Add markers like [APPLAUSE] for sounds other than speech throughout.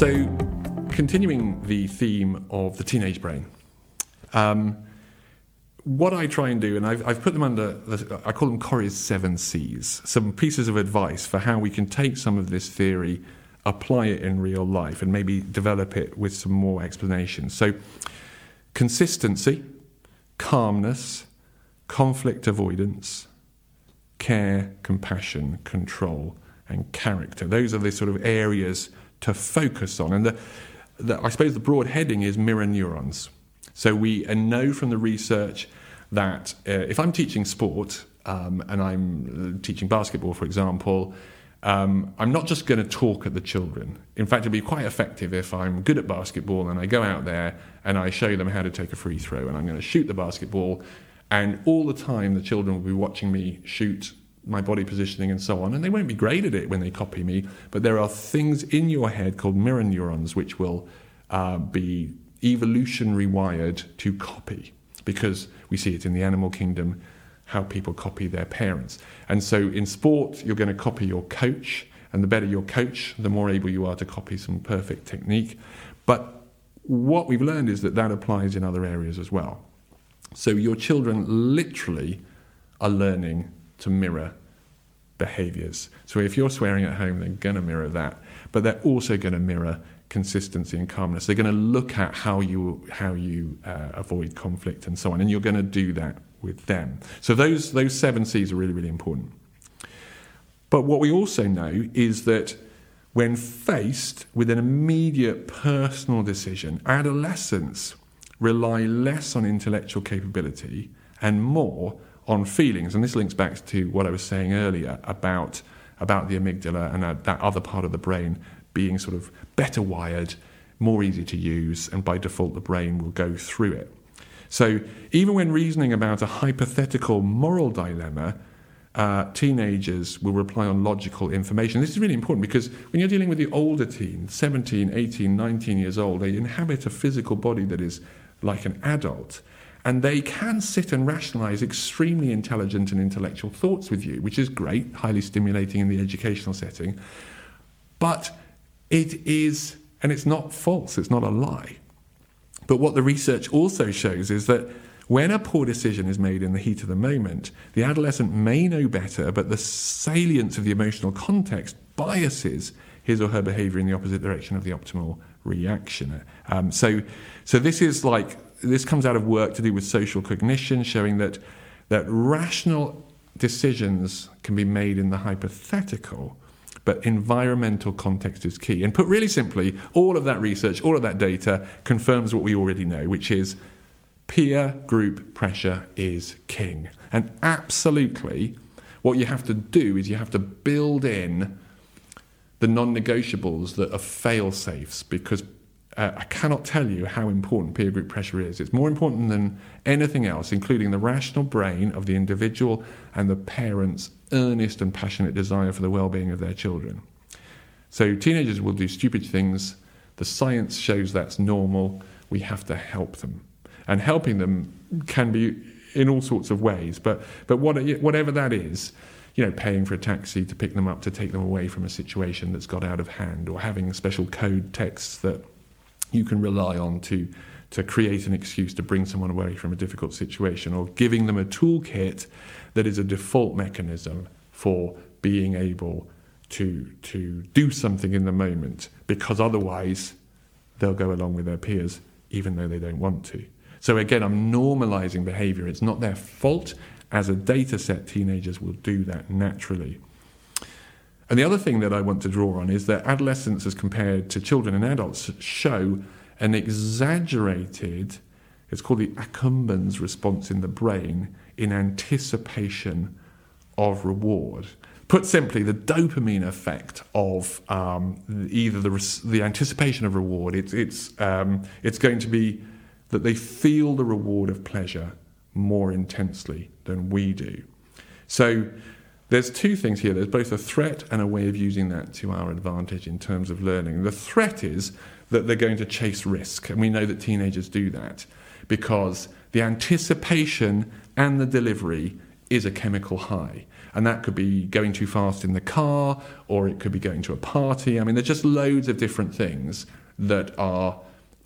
So, continuing the theme of the teenage brain, um, what I try and do, and I've, I've put them under, the, I call them Cory's seven C's, some pieces of advice for how we can take some of this theory, apply it in real life, and maybe develop it with some more explanations. So, consistency, calmness, conflict avoidance, care, compassion, control, and character. Those are the sort of areas to focus on. And the, the, I suppose the broad heading is mirror neurons. So we know from the research that uh, if I'm teaching sport um, and I'm uh, teaching basketball, for example, um, I'm not just going to talk at the children. In fact, it'd be quite effective if I'm good at basketball and I go out there and I show them how to take a free throw and I'm going to shoot the basketball. And all the time, the children will be watching me shoot my body positioning and so on. And they won't be great at it when they copy me, but there are things in your head called mirror neurons which will uh, be evolutionary wired to copy because we see it in the animal kingdom how people copy their parents. And so in sport, you're going to copy your coach, and the better your coach, the more able you are to copy some perfect technique. But what we've learned is that that applies in other areas as well. So your children literally are learning to mirror behaviors. So if you're swearing at home, they're going to mirror that, but they're also going to mirror consistency and calmness. They're going to look at how you how you uh, avoid conflict and so on, and you're going to do that with them. So those those seven C's are really really important. But what we also know is that when faced with an immediate personal decision, adolescents rely less on intellectual capability and more on feelings. And this links back to what I was saying earlier about, about the amygdala and that, that other part of the brain being sort of better wired, more easy to use, and by default, the brain will go through it. So even when reasoning about a hypothetical moral dilemma, uh, teenagers will rely on logical information. This is really important because when you're dealing with the older teens, 17, 18, 19 years old, they inhabit a physical body that is like an adult. And they can sit and rationalize extremely intelligent and intellectual thoughts with you, which is great, highly stimulating in the educational setting. But it is, and it's not false, it's not a lie. But what the research also shows is that when a poor decision is made in the heat of the moment, the adolescent may know better, but the salience of the emotional context biases his or her behavior in the opposite direction of the optimal reaction. Um, so, so this is like this comes out of work to do with social cognition, showing that that rational decisions can be made in the hypothetical, but environmental context is key. And put really simply, all of that research, all of that data confirms what we already know, which is peer group pressure is king. And absolutely, what you have to do is you have to build in the non negotiables that are fail safes because uh, I cannot tell you how important peer group pressure is. It's more important than anything else, including the rational brain of the individual and the parent's earnest and passionate desire for the well being of their children. So, teenagers will do stupid things. The science shows that's normal. We have to help them. And helping them can be in all sorts of ways. But, but what, whatever that is, you know, paying for a taxi to pick them up to take them away from a situation that's got out of hand, or having special code texts that you can rely on to to create an excuse to bring someone away from a difficult situation, or giving them a toolkit that is a default mechanism for being able to to do something in the moment, because otherwise they'll go along with their peers even though they don't want to. So again, I'm normalizing behavior. It's not their fault. As a data set, teenagers will do that naturally. And the other thing that I want to draw on is that adolescents, as compared to children and adults, show an exaggerated, it's called the accumbens response in the brain, in anticipation of reward. Put simply, the dopamine effect of um, either the, the anticipation of reward, it's, it's, um, it's going to be that they feel the reward of pleasure more intensely than we do. So there's two things here. There's both a threat and a way of using that to our advantage in terms of learning. The threat is that they're going to chase risk, and we know that teenagers do that because the anticipation and the delivery is a chemical high. And that could be going too fast in the car, or it could be going to a party. I mean, there's just loads of different things that are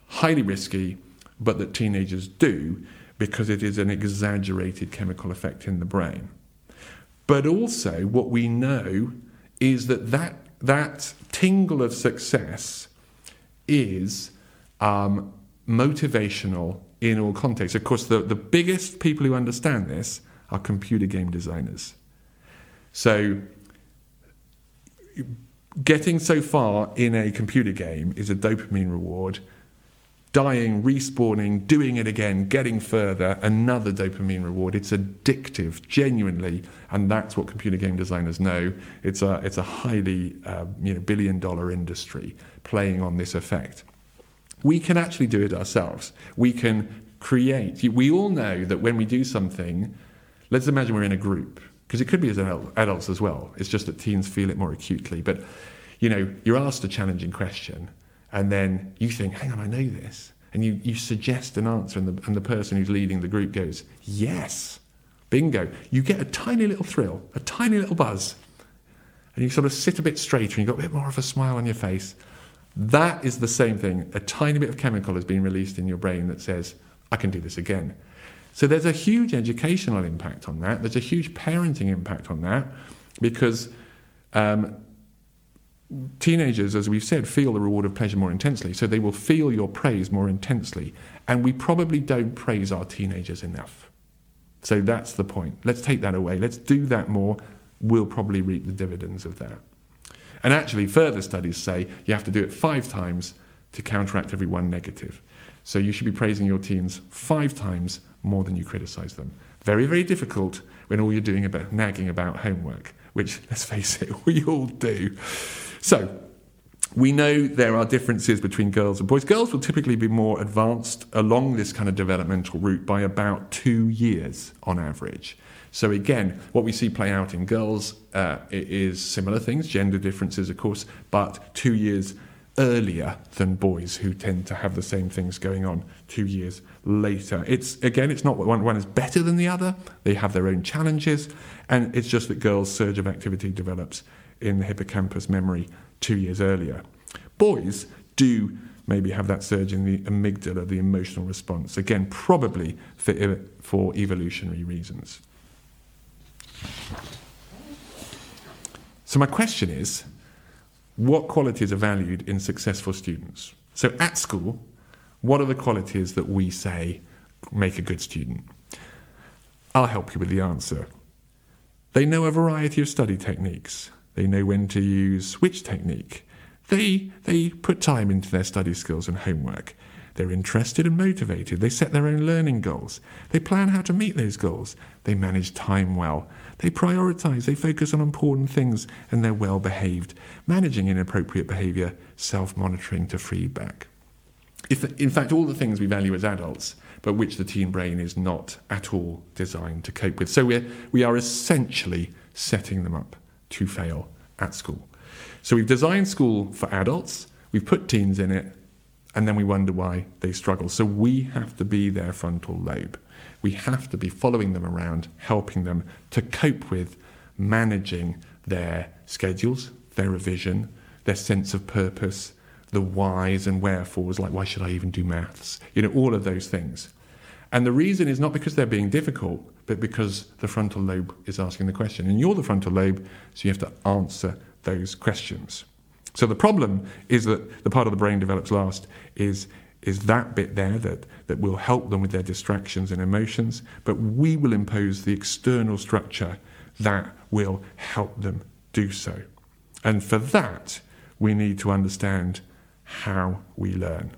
highly risky, but that teenagers do because it is an exaggerated chemical effect in the brain. But also, what we know is that that, that tingle of success is um, motivational in all contexts. Of course, the, the biggest people who understand this are computer game designers. So, getting so far in a computer game is a dopamine reward dying, respawning, doing it again, getting further, another dopamine reward. It's addictive, genuinely, and that's what computer game designers know. It's a, it's a highly uh, you know, billion dollar industry playing on this effect. We can actually do it ourselves. We can create. We all know that when we do something, let's imagine we're in a group, because it could be as adults as well. It's just that teens feel it more acutely. But you know, you're asked a challenging question and then you think, hang on, I know this. And you, you suggest an answer, and the, and the person who's leading the group goes, yes, bingo. You get a tiny little thrill, a tiny little buzz. And you sort of sit a bit straighter and you've got a bit more of a smile on your face. That is the same thing. A tiny bit of chemical has been released in your brain that says, I can do this again. So there's a huge educational impact on that. There's a huge parenting impact on that because um, teenagers, as we've said, feel the reward of pleasure more intensely. So they will feel your praise more intensely. And we probably don't praise our teenagers enough. So that's the point. Let's take that away. Let's do that more. We'll probably reap the dividends of that. And actually, further studies say you have to do it five times to counteract every one negative. So you should be praising your teens five times more than you criticize them. Very, very difficult when all you're doing about nagging about homework, which, [LAUGHS] let's face it, we all do. So, we know there are differences between girls and boys. Girls will typically be more advanced along this kind of developmental route by about two years on average. So, again, what we see play out in girls uh, is similar things, gender differences, of course, but two years earlier than boys who tend to have the same things going on two years later. It's again, it's not one, one is better than the other. They have their own challenges, and it's just that girls' surge of activity develops in the hippocampus memory two years earlier. Boys do maybe have that surge in the amygdala, the emotional response, again, probably for, for evolutionary reasons. So, my question is what qualities are valued in successful students? So, at school, what are the qualities that we say make a good student? I'll help you with the answer. They know a variety of study techniques. They know when to use which technique. They, they put time into their study skills and homework. They're interested and motivated. They set their own learning goals. They plan how to meet those goals. They manage time well. They prioritize. They focus on important things and they're well behaved, managing inappropriate behavior, self monitoring to feedback. If, in fact, all the things we value as adults, but which the teen brain is not at all designed to cope with. So we're, we are essentially setting them up to fail at school. So we've designed school for adults, we've put teens in it, and then we wonder why they struggle. So we have to be their frontal lobe. We have to be following them around, helping them to cope with managing their schedules, their revision, their sense of purpose, the whys and wherefores, like why should I even do maths? You know, all of those things. And the reason is not because they're being difficult, but because the frontal lobe is asking the question. And you're the frontal lobe, so you have to answer those questions. So the problem is that the part of the brain develops last is, is that bit there that, that will help them with their distractions and emotions, but we will impose the external structure that will help them do so. And for that, we need to understand how we learn.